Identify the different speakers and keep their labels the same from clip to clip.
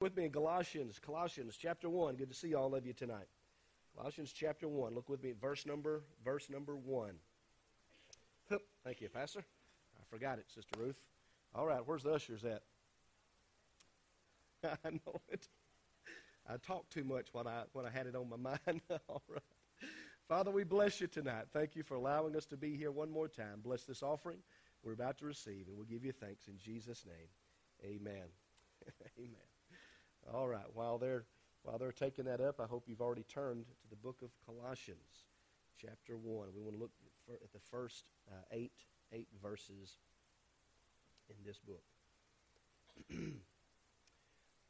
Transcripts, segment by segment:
Speaker 1: with me in Colossians, Colossians chapter 1. Good to see all of you tonight. Colossians chapter 1. Look with me at verse number, verse number 1. Hup. Thank you, Pastor. I forgot it, Sister Ruth. All right, where's the ushers at? I know it. I talked too much when I when I had it on my mind. all right. Father, we bless you tonight. Thank you for allowing us to be here one more time. Bless this offering we're about to receive, and we'll give you thanks in Jesus' name. Amen. Amen. All right. While they're while they're taking that up, I hope you've already turned to the book of Colossians, chapter one. We want to look at the first uh, eight eight verses in this book.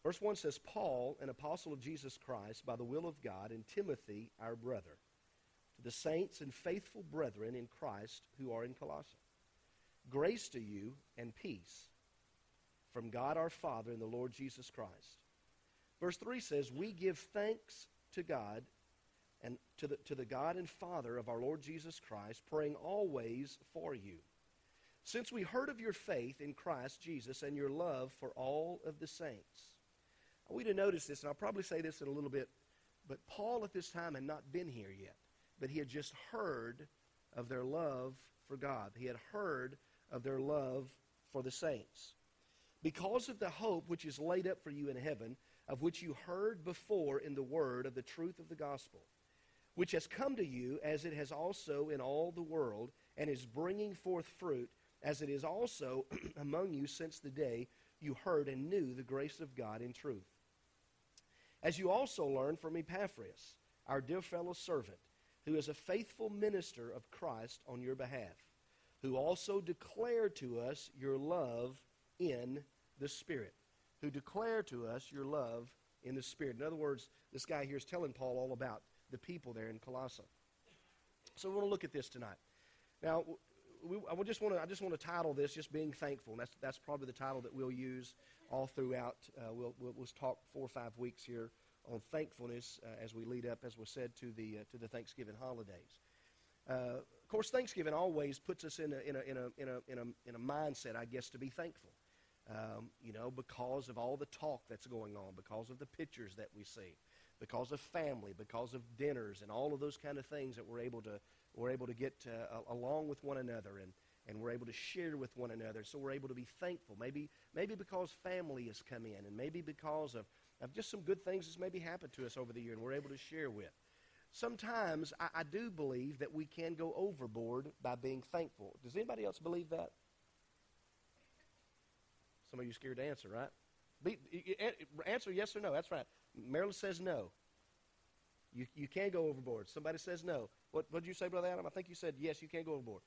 Speaker 1: Verse 1 says, Paul, an apostle of Jesus Christ, by the will of God, and Timothy, our brother, to the saints and faithful brethren in Christ who are in Colossae. Grace to you and peace from God our Father and the Lord Jesus Christ. Verse 3 says, We give thanks to God and to the, to the God and Father of our Lord Jesus Christ, praying always for you. Since we heard of your faith in Christ Jesus and your love for all of the saints. I want you to notice this, and I'll probably say this in a little bit, but Paul at this time had not been here yet, but he had just heard of their love for God. He had heard of their love for the saints. Because of the hope which is laid up for you in heaven, of which you heard before in the word of the truth of the gospel, which has come to you as it has also in all the world, and is bringing forth fruit, as it is also among you since the day you heard and knew the grace of God in truth. As you also learned from Epaphras, our dear fellow servant, who is a faithful minister of Christ on your behalf, who also declared to us your love in the Spirit, who declare to us your love in the Spirit. In other words, this guy here is telling Paul all about the people there in Colossae. So we want to look at this tonight. Now, we, I just want to I just want to title this just being thankful. And that's that's probably the title that we'll use all throughout. Uh, we'll, we'll, we'll talk four or five weeks here on thankfulness uh, as we lead up, as was said, to the uh, to the Thanksgiving holidays. Uh, of course, Thanksgiving always puts us in a in a in a in a, in a mindset, I guess, to be thankful um, you know, because of all the talk that's going on, because of the pictures that we see, because of family, because of dinners, and all of those kind of things that we're able to we're able to get uh, along with one another, and and we're able to share with one another. So we're able to be thankful. Maybe maybe because family has come in, and maybe because of of just some good things that's maybe happened to us over the year, and we're able to share with. Sometimes I, I do believe that we can go overboard by being thankful. Does anybody else believe that? Some of you scared to answer, right? Be, answer yes or no. That's right. Marilyn says no. You, you can go overboard. Somebody says no. What did you say, Brother Adam? I think you said yes, you can't go overboard.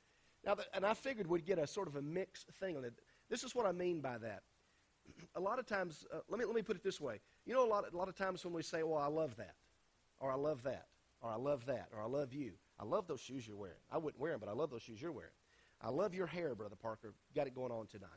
Speaker 1: Now, and I figured we'd get a sort of a mixed thing on it. This is what I mean by that. A lot of times, uh, let, me, let me put it this way. You know, a lot, a lot of times when we say, well, I love that, or I love that, or I love that, or I love you. I love those shoes you're wearing. I wouldn't wear them, but I love those shoes you're wearing. I love your hair, Brother Parker. Got it going on tonight.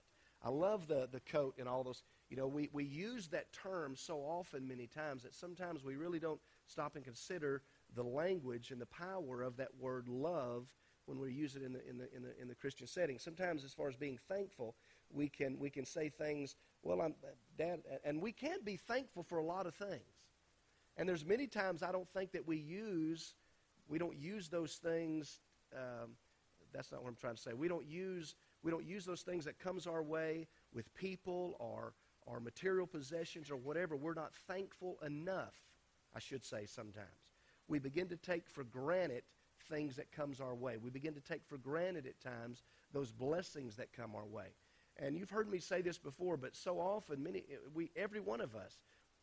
Speaker 1: I love the, the coat and all those. You know, we, we use that term so often, many times, that sometimes we really don't stop and consider the language and the power of that word love when we use it in the, in the, in the, in the Christian setting. Sometimes, as far as being thankful, we can, we can say things, well, I'm, Dad, and we can be thankful for a lot of things. And there's many times I don't think that we use, we don't use those things. Um, that's not what I'm trying to say. We don't use we don't use those things that comes our way with people or, or material possessions or whatever. We're not thankful enough, I should say sometimes. We begin to take for granted things that comes our way. We begin to take for granted at times those blessings that come our way. And you've heard me say this before, but so often, many, we, every one of us,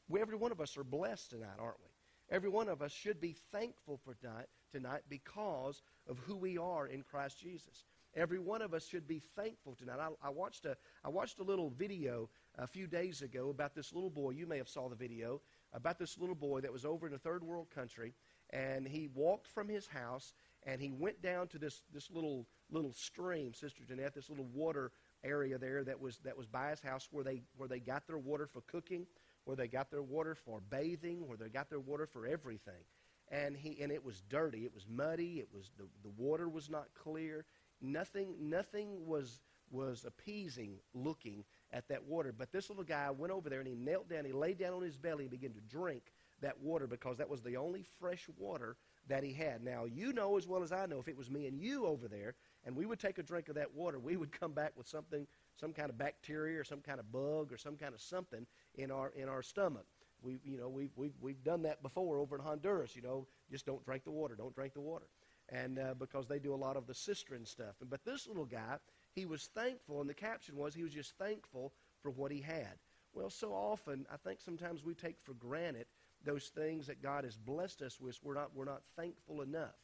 Speaker 1: we, every one of us are blessed tonight, aren't we? Every one of us should be thankful for tonight, tonight because of who we are in Christ Jesus. Every one of us should be thankful tonight. I, I, watched a, I watched a little video a few days ago about this little boy. You may have saw the video about this little boy that was over in a third world country, and he walked from his house and he went down to this, this little little stream, Sister Jeanette, this little water area there that was that was by his house where they where they got their water for cooking, where they got their water for bathing, where they got their water for everything. And he and it was dirty, it was muddy, it was the, the water was not clear Nothing, nothing was, was appeasing looking at that water. But this little guy went over there and he knelt down, he laid down on his belly and began to drink that water because that was the only fresh water that he had. Now, you know as well as I know, if it was me and you over there, and we would take a drink of that water, we would come back with something, some kind of bacteria or some kind of bug or some kind of something in our in our stomach. We, you know, we've, we've, we've done that before over in Honduras. You know, just don't drink the water. Don't drink the water, and uh, because they do a lot of the cistern stuff. But this little guy, he was thankful, and the caption was he was just thankful for what he had. Well, so often I think sometimes we take for granted those things that God has blessed us with. We're not we're not thankful enough.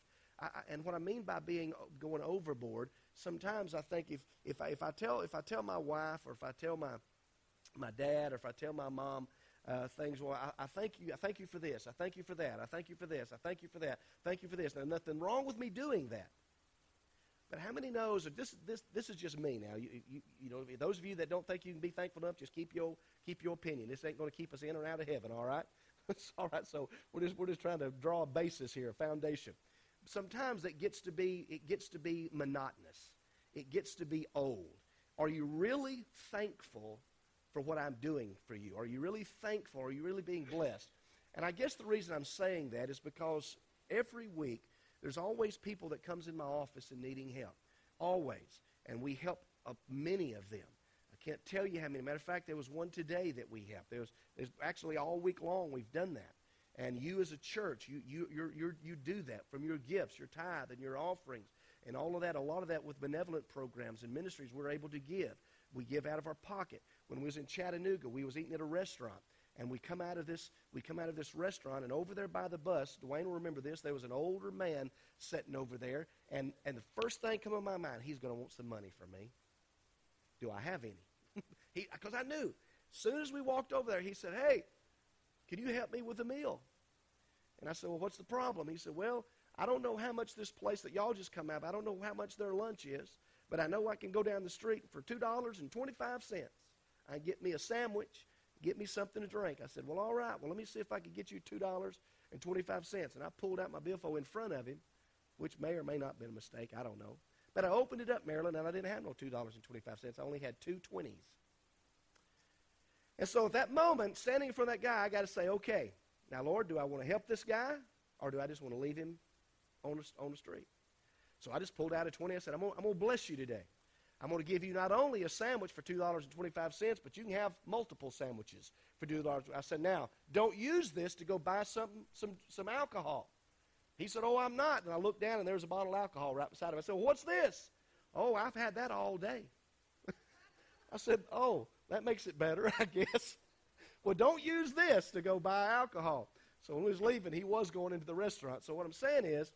Speaker 1: I, and what I mean by being going overboard, sometimes I think if if I, if I tell if I tell my wife or if I tell my my dad or if I tell my mom uh, things, well, I, I, thank you, I thank you for this, I thank you for that, I thank you for this, I thank you for that, thank you for this. Now, nothing wrong with me doing that. But how many knows this, this, this is just me now? You, you, you know, those of you that don't think you can be thankful enough, just keep your, keep your opinion. This ain't going to keep us in or out of heaven, all right? all right. So we're just, we're just trying to draw a basis here, a foundation. Sometimes it gets to be, it gets to be monotonous. It gets to be old. Are you really thankful for what I'm doing for you? Are you really thankful? Are you really being blessed? And I guess the reason I'm saying that is because every week there's always people that comes in my office and needing help. Always. And we help uh, many of them. I can't tell you how many. Matter of fact, there was one today that we helped. There was, there's actually all week long we've done that. And you as a church, you, you, you you you do that from your gifts, your tithe, and your offerings, and all of that. A lot of that with benevolent programs and ministries we're able to give. We give out of our pocket. When we was in Chattanooga, we was eating at a restaurant. And we come out of this, we come out of this restaurant, and over there by the bus, Dwayne will remember this. There was an older man sitting over there, and and the first thing come in my mind, he's going to want some money from me. Do I have any? He because I knew. As soon as we walked over there, he said, "Hey, can you help me with a meal?" And I said, Well, what's the problem? He said, Well, I don't know how much this place that y'all just come out, of, I don't know how much their lunch is, but I know I can go down the street for $2.25. I get me a sandwich, get me something to drink. I said, Well, all right. Well, let me see if I can get you $2.25. And I pulled out my billfold in front of him, which may or may not have been a mistake. I don't know. But I opened it up, Marilyn, and I didn't have no $2.25. I only had two 20s. And so at that moment, standing in front of that guy, I got to say, okay, now, Lord, do I want to help this guy or do I just want to leave him on the, on the street? So I just pulled out a 20. I said, I'm going to bless you today. I'm going to give you not only a sandwich for $2.25, but you can have multiple sandwiches for $2. I said, now, don't use this to go buy some, some, some alcohol. He said, oh, I'm not. And I looked down, and there was a bottle of alcohol right beside him. I said, well, what's this? Oh, I've had that all day. I said, oh, that makes it better, I guess. Well, don't use this to go buy alcohol. So when he was leaving, he was going into the restaurant. So what I'm saying is,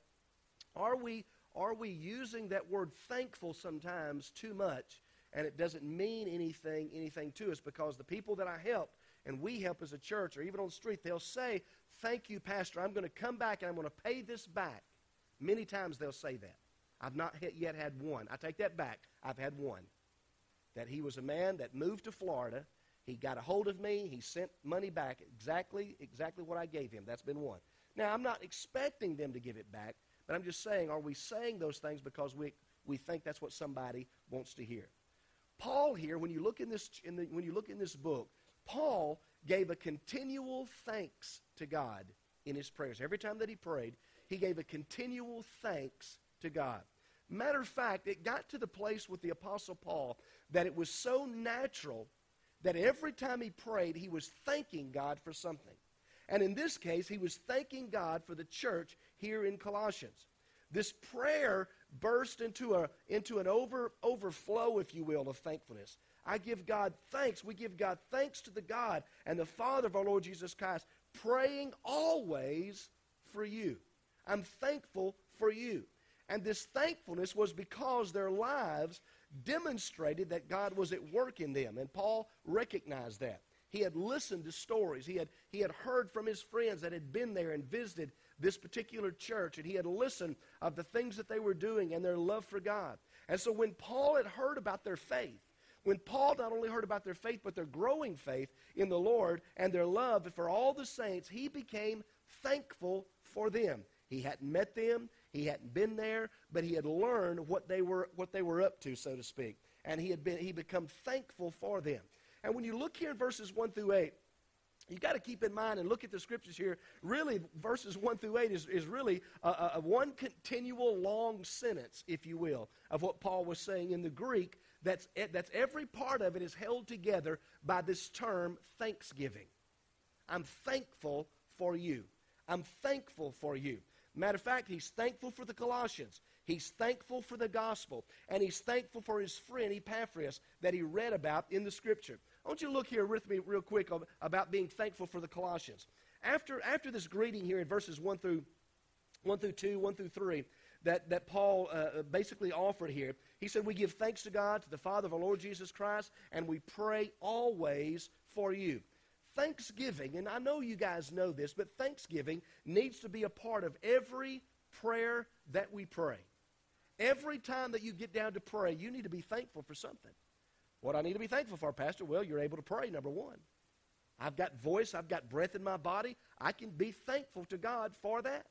Speaker 1: are we are we using that word thankful sometimes too much and it doesn't mean anything anything to us because the people that I help and we help as a church or even on the street, they'll say, Thank you, Pastor. I'm going to come back and I'm going to pay this back. Many times they'll say that. I've not yet had one. I take that back. I've had one. That he was a man that moved to Florida he got a hold of me. He sent money back exactly, exactly what I gave him. That's been one. Now, I'm not expecting them to give it back, but I'm just saying, are we saying those things because we, we think that's what somebody wants to hear? Paul here, when you look in this, in the, when you look in this book, Paul gave a continual thanks to God in his prayers. Every time that he prayed, he gave a continual thanks to God. Matter of fact, it got to the place with the Apostle Paul that it was so natural that every time he prayed, he was thanking God for something. And in this case, he was thanking God for the church here in Colossians. This prayer burst into, a, into an over, overflow, if you will, of thankfulness. I give God thanks. We give God thanks to the God and the Father of our Lord Jesus Christ, praying always for you. I'm thankful for you. And this thankfulness was because their lives demonstrated that God was at work in them. And Paul recognized that. He had listened to stories. He had, he had heard from his friends that had been there and visited this particular church, and he had listened of the things that they were doing and their love for God. And so when Paul had heard about their faith, when Paul not only heard about their faith, but their growing faith in the Lord and their love for all the saints, he became thankful for them. He hadn't met them, he hadn't been there, but he had learned what they were, what they were up to, so to speak. And he had been, he become thankful for them. And when you look here in verses 1 through 8, you got to keep in mind and look at the scriptures here. Really, verses 1 through 8 is, is really a, a, one continual long sentence, if you will, of what Paul was saying in the Greek. That's, eh, that's every part of it is held together by this term, thanksgiving. I'm thankful for you. I'm thankful for you. Matter of fact, he's thankful for the Colossians. He's thankful for the gospel. And he's thankful for his friend Epaphras that he read about in the scripture. I want you to look here with me real quick about being thankful for the Colossians. After, after this greeting here in verses 1 through, 1 through 2, 1 through 3, that, that Paul uh, basically offered here, he said, We give thanks to God, to the Father of our Lord Jesus Christ, and we pray always for you. Thanksgiving, and I know you guys know this, but thanksgiving needs to be a part of every prayer that we pray. Every time that you get down to pray, you need to be thankful for something. What I need to be thankful for, Pastor? Well, you're able to pray, number one. I've got voice, I've got breath in my body. I can be thankful to God for that.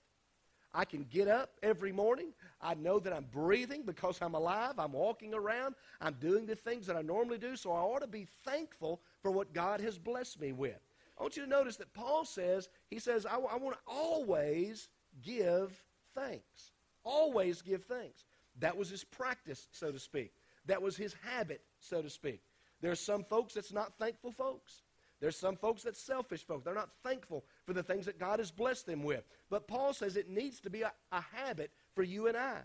Speaker 1: I can get up every morning. I know that I'm breathing because I'm alive. I'm walking around. I'm doing the things that I normally do. So I ought to be thankful for what God has blessed me with. I want you to notice that Paul says, he says, I, I want to always give thanks. Always give thanks. That was his practice, so to speak. That was his habit, so to speak. There's some folks that's not thankful folks. There's some folks that's selfish folks. They're not thankful for the things that God has blessed them with. But Paul says it needs to be a, a habit for you and I.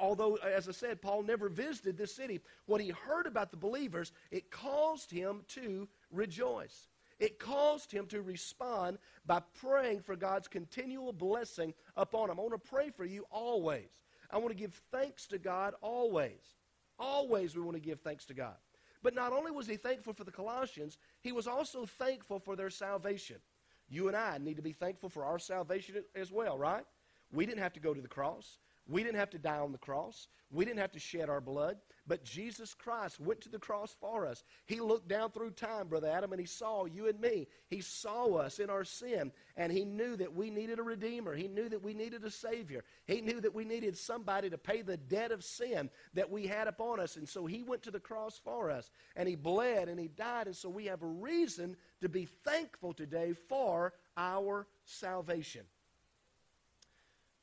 Speaker 1: Although, as I said, Paul never visited this city, what he heard about the believers, it caused him to rejoice. It caused him to respond by praying for God's continual blessing upon him. I want to pray for you always. I want to give thanks to God always. Always we want to give thanks to God. But not only was he thankful for the Colossians, he was also thankful for their salvation. You and I need to be thankful for our salvation as well, right? We didn't have to go to the cross. We didn't have to die on the cross. We didn't have to shed our blood. But Jesus Christ went to the cross for us. He looked down through time, Brother Adam, and he saw you and me. He saw us in our sin, and he knew that we needed a Redeemer. He knew that we needed a Savior. He knew that we needed somebody to pay the debt of sin that we had upon us. And so he went to the cross for us, and he bled, and he died. And so we have a reason to be thankful today for our salvation.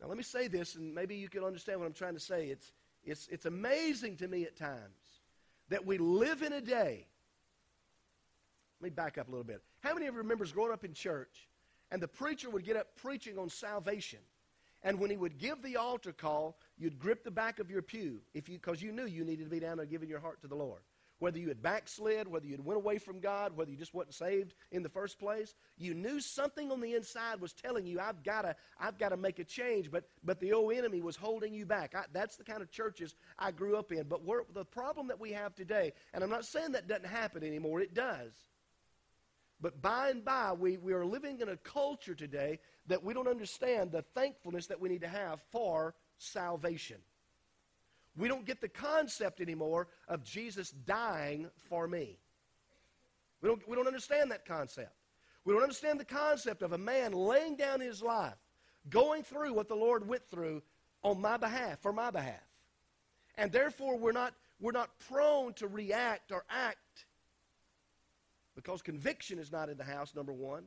Speaker 1: Now, let me say this, and maybe you can understand what I'm trying to say. It's, it's, it's amazing to me at times that we live in a day. Let me back up a little bit. How many of you remembers growing up in church and the preacher would get up preaching on salvation? And when he would give the altar call, you'd grip the back of your pew if you because you knew you needed to be down there giving your heart to the Lord whether you had backslid, whether you had went away from God, whether you just wasn't saved in the first place, you knew something on the inside was telling you, I've got to, I've got to make a change, but, but the old enemy was holding you back. I, that's the kind of churches I grew up in. But the problem that we have today, and I'm not saying that doesn't happen anymore, it does. But by and by, we, we are living in a culture today that we don't understand the thankfulness that we need to have for salvation. We don't get the concept anymore of Jesus dying for me. We don't, we don't understand that concept. We don't understand the concept of a man laying down his life, going through what the Lord went through on my behalf, for my behalf. And therefore, we're not, we're not prone to react or act because conviction is not in the house, number one,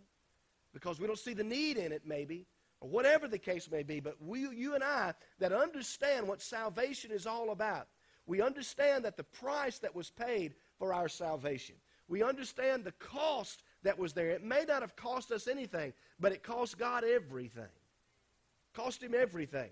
Speaker 1: because we don't see the need in it, maybe, or whatever the case may be. But we, you and I that understand what salvation is all about, we understand that the price that was paid for our salvation. We understand the cost that was there. It may not have cost us anything, but it cost God everything. Cost him everything.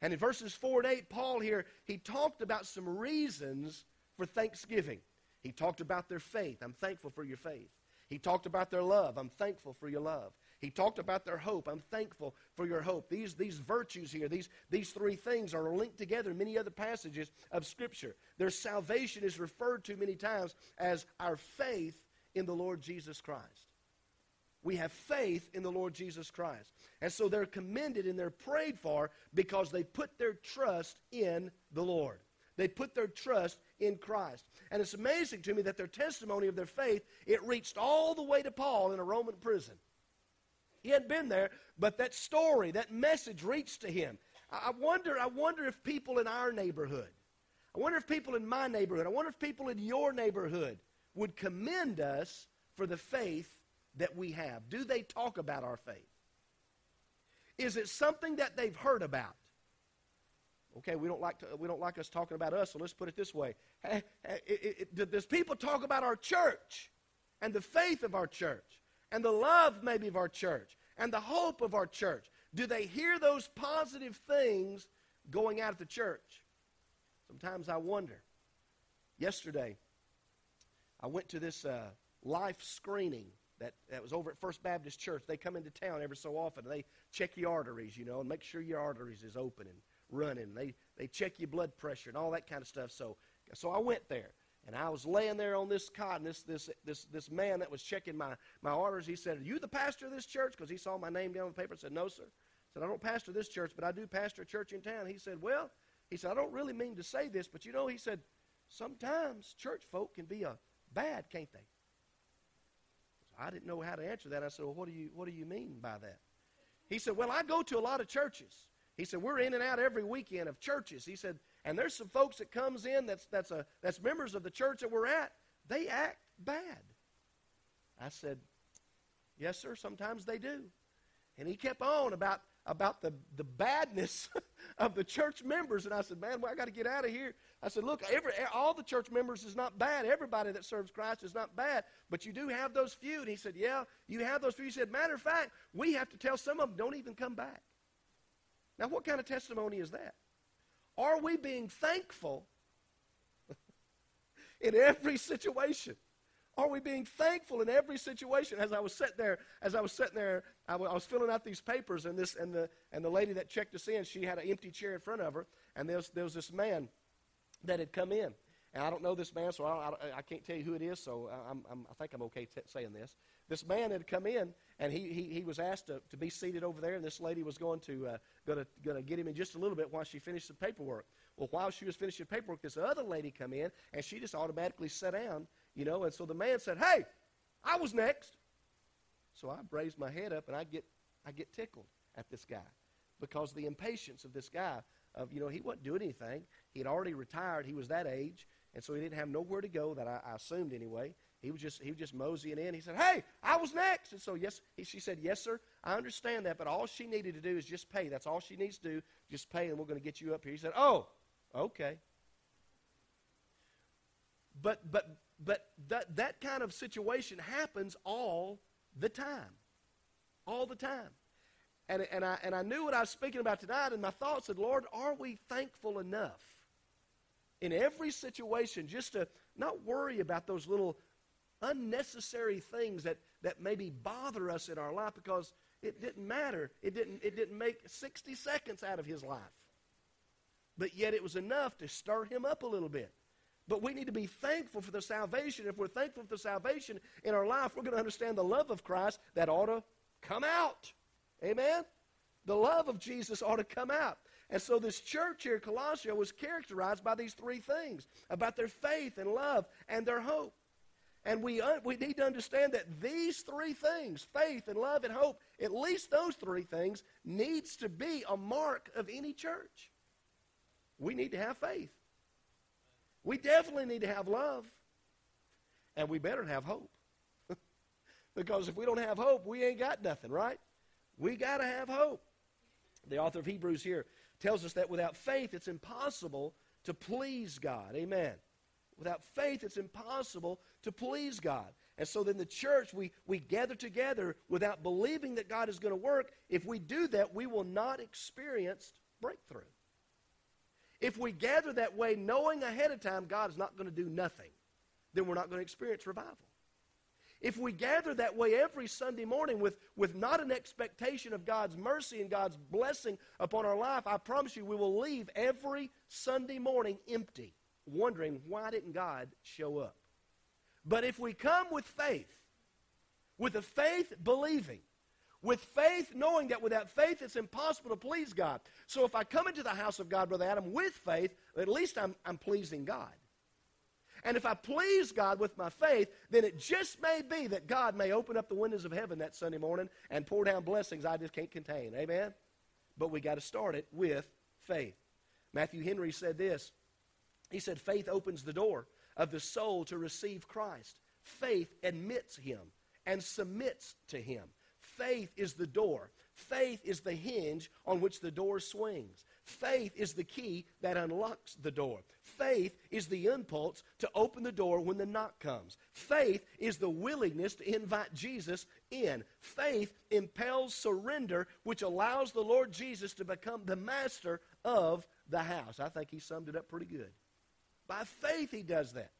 Speaker 1: And in verses 4 and 8, Paul here, he talked about some reasons for thanksgiving. He talked about their faith. I'm thankful for your faith. He talked about their love. I'm thankful for your love. He talked about their hope. I'm thankful for your hope. These, these virtues here, these, these three things are linked together in many other passages of Scripture. Their salvation is referred to many times as our faith in the Lord Jesus Christ. We have faith in the Lord Jesus Christ. And so they're commended and they're prayed for because they put their trust in the Lord. They put their trust in Christ. And it's amazing to me that their testimony of their faith, it reached all the way to Paul in a Roman prison. He hadn't been there, but that story, that message reached to him. I wonder, I wonder if people in our neighborhood, I wonder if people in my neighborhood, I wonder if people in your neighborhood would commend us for the faith that we have? Do they talk about our faith? Is it something that they've heard about? Okay, we don't like to, we don't like us talking about us, so let's put it this way: it, it, it, Does people talk about our church and the faith of our church and the love maybe of our church and the hope of our church? Do they hear those positive things going out of the church? Sometimes I wonder. Yesterday, I went to this uh, life screening that, that was over at First Baptist Church. They come into town every so often. They check your arteries, you know, and make sure your arteries is open and running. They, they check your blood pressure and all that kind of stuff. So, so I went there. And I was laying there on this cot, and this, this, this, this man that was checking my, my arteries, he said, Are you the pastor of this church? Because he saw my name down on the paper and said, No, sir. I said, I don't pastor this church, but I do pastor a church in town. He said, Well, he said, I don't really mean to say this, but you know, he said, sometimes church folk can be a bad, can't they? I didn't know how to answer that. I said, Well, what do you what do you mean by that? He said, Well, I go to a lot of churches. He said, We're in and out every weekend of churches. He said, and there's some folks that comes in that's that's a that's members of the church that we're at. They act bad. I said, Yes, sir, sometimes they do. And he kept on about about the, the badness of the church members. And I said, man, well, I got to get out of here. I said, look, every, all the church members is not bad. Everybody that serves Christ is not bad. But you do have those few. And he said, yeah, you have those few. He said, matter of fact, we have to tell some of them don't even come back. Now, what kind of testimony is that? Are we being thankful in every situation? Are we being thankful in every situation? As I was sitting there, as I was sitting there, I, w- I was filling out these papers, and this and the and the lady that checked us in, she had an empty chair in front of her, and there was, there was this man that had come in, and I don't know this man, so I, I, I can't tell you who it is. So I'm, I'm, i think I'm okay t- saying this. This man had come in, and he, he, he was asked to, to be seated over there, and this lady was going to uh, going to get him in just a little bit while she finished the paperwork. Well, while she was finishing paperwork, this other lady come in, and she just automatically sat down, you know. And so the man said, "Hey, I was next." So I raised my head up, and I get I get tickled at this guy because the impatience of this guy of you know he wasn't doing anything. He had already retired. He was that age, and so he didn't have nowhere to go. That I, I assumed anyway. He was just he was just moseying in. He said, "Hey, I was next." And so yes, he, she said, "Yes, sir. I understand that, but all she needed to do is just pay. That's all she needs to do. Just pay, and we're going to get you up here." He said, "Oh, okay." But but but that that kind of situation happens all the time, all the time. And, and, I, and I knew what I was speaking about tonight, and my thoughts said, Lord, are we thankful enough in every situation just to not worry about those little unnecessary things that, that maybe bother us in our life because it didn't matter. It didn't, it didn't make 60 seconds out of his life. But yet it was enough to stir him up a little bit. But we need to be thankful for the salvation. If we're thankful for the salvation in our life, we're going to understand the love of Christ that ought to come out. Amen? The love of Jesus ought to come out. And so this church here, Colossia, was characterized by these three things about their faith and love and their hope. And we, uh, we need to understand that these three things, faith and love and hope, at least those three things, needs to be a mark of any church. We need to have faith. We definitely need to have love. And we better have hope. because if we don't have hope, we ain't got nothing, right? We got to have hope. The author of Hebrews here tells us that without faith, it's impossible to please God. Amen. Without faith, it's impossible to please God. And so then the church, we, we gather together without believing that God is going to work. If we do that, we will not experience breakthrough. If we gather that way, knowing ahead of time God is not going to do nothing, then we're not going to experience revival. If we gather that way every Sunday morning with, with not an expectation of God's mercy and God's blessing upon our life, I promise you we will leave every Sunday morning empty, wondering why didn't God show up? But if we come with faith, with a faith believing, with faith knowing that without faith it's impossible to please God. So if I come into the house of God, Brother Adam, with faith, at least I'm, I'm pleasing God. And if I please God with my faith, then it just may be that God may open up the windows of heaven that Sunday morning and pour down blessings I just can't contain. Amen? But we got to start it with faith. Matthew Henry said this. He said, Faith opens the door of the soul to receive Christ. faith admits him and submits to him. Faith is the door. Faith is the hinge on which the door swings. Faith is the key that unlocks the door. Faith is the impulse to open the door when the knock comes. Faith is the willingness to invite Jesus in. Faith impels surrender, which allows the Lord Jesus to become the master of the house. I think he summed it up pretty good. By faith, he does that.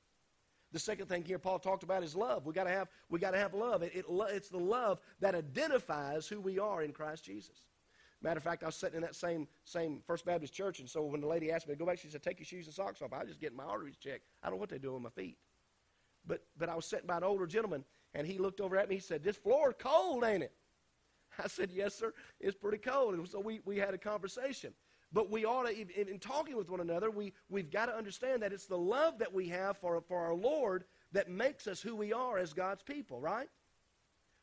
Speaker 1: The second thing here Paul talked about is love. We got to have we got to have love. It, it, it's the love that identifies who we are in Christ Jesus. Matter of fact, I was sitting in that same same First Baptist church, and so when the lady asked me to go back, she said, "Take your shoes and socks off." I was just getting my arteries checked. I don't know what they do on my feet, but but I was sitting by an older gentleman, and he looked over at me. He said, "This floor cold, ain't it?" I said, "Yes, sir. It's pretty cold." And so we we had a conversation. But we ought to, in, in talking with one another, we, we've got to understand that it's the love that we have for, for our Lord that makes us who we are as God's people, right?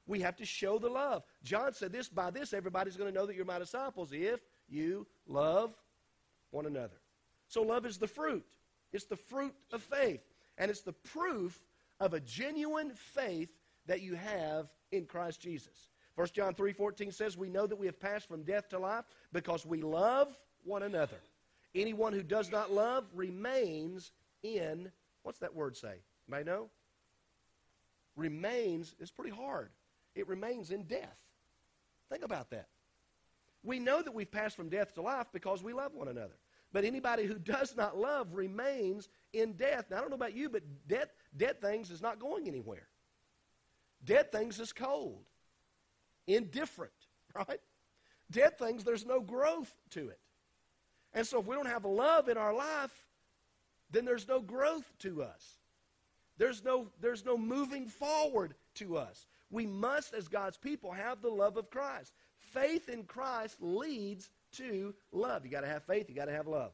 Speaker 1: We have to show the love. John said this by this, everybody's going to know that you're my disciples if you love one another. So, love is the fruit. It's the fruit of faith. And it's the proof of a genuine faith that you have in Christ Jesus. 1 John 3:14 says, "We know that we have passed from death to life because we love one another. Anyone who does not love remains in, what's that word say? May know? Remains is pretty hard. It remains in death. Think about that. We know that we've passed from death to life because we love one another. But anybody who does not love remains in death. Now, I don't know about you, but dead, dead things is not going anywhere. Dead things is cold, indifferent, right? Dead things, there's no growth to it. And so if we don't have love in our life, then there's no growth to us. There's no, there's no moving forward to us. We must, as God's people, have the love of Christ. Faith in Christ leads to love. You got to have faith, you got to have love.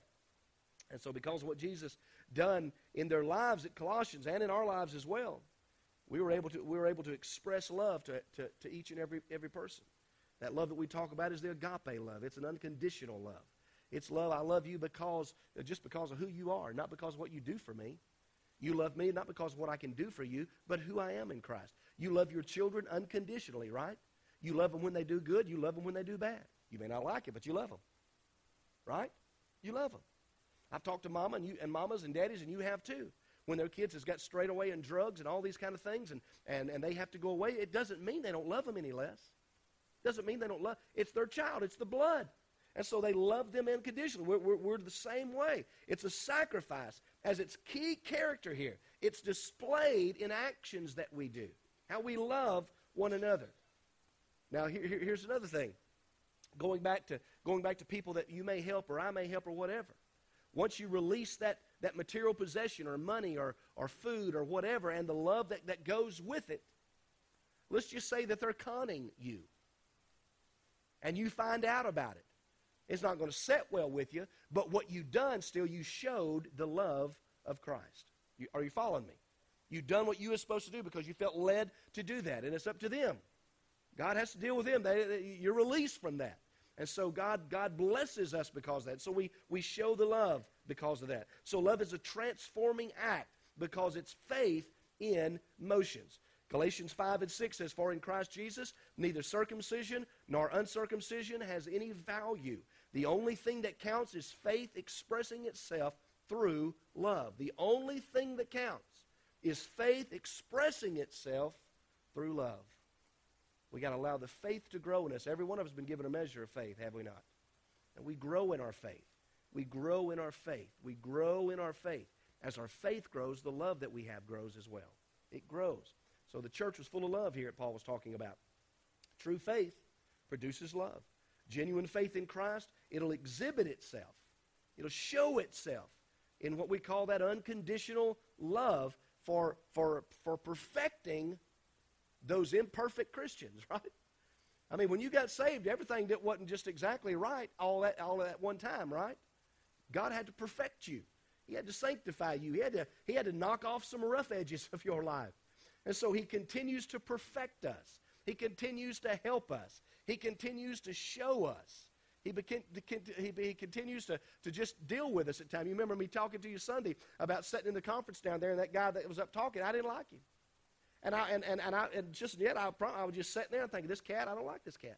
Speaker 1: And so, because of what Jesus done in their lives at Colossians and in our lives as well, we were able to, we were able to express love to, to, to each and every, every person. That love that we talk about is the agape love, it's an unconditional love. It's love. I love you because uh, just because of who you are, not because of what you do for me. You love me not because of what I can do for you, but who I am in Christ. You love your children unconditionally, right? You love them when they do good. You love them when they do bad. You may not like it, but you love them, right? You love them. I've talked to mama and you and mamas and daddies, and you have too. When their kids has got straight away in drugs and all these kind of things, and, and, and they have to go away, it doesn't mean they don't love them any less. Doesn't mean they don't love. It's their child. It's the blood. And so they love them unconditionally. We're, we're, we're, the same way. It's a sacrifice as its key character here. It's displayed in actions that we do, how we love one another. Now, here, here, here's another thing. Going back, to, going back to people that you may help or I may help or whatever. Once you release that, that material possession or money or, or food or whatever and the love that, that goes with it, let's just say that they're conning you. And you find out about it. It's not going to set well with you, but what you've done still, you showed the love of Christ. You, are you following me? You've done what you were supposed to do because you felt led to do that, and it's up to them. God has to deal with them. They, they, you're released from that. And so God, God blesses us because of that. So we, we show the love because of that. So love is a transforming act because it's faith in motions. Galatians 5 and 6 says, For in Christ Jesus, neither circumcision nor uncircumcision has any value. The only thing that counts is faith expressing itself through love. The only thing that counts is faith expressing itself through love. We got to allow the faith to grow in us. Every one of us has been given a measure of faith, have we not? And we grow in our faith. We grow in our faith. We grow in our faith. As our faith grows, the love that we have grows as well. It grows. So the church was full of love here, Paul was talking about. True faith produces love. Genuine faith in Christ, it'll exhibit itself, it'll show itself in what we call that unconditional love for, for, for perfecting those imperfect Christians, right? I mean, when you got saved, everything that wasn't just exactly right all at, all at one time, right? God had to perfect you. He had to sanctify you. He had to, he had to knock off some rough edges of your life. And so he continues to perfect us. He continues to help us. He continues to show us. He, he, he continues to, to just deal with us at times. You remember me talking to you Sunday about sitting in the conference down there, and that guy that was up talking, I didn't like him. And I and, and, and I and just yet I, I was just sitting there and thinking, this cat, I don't like this cat.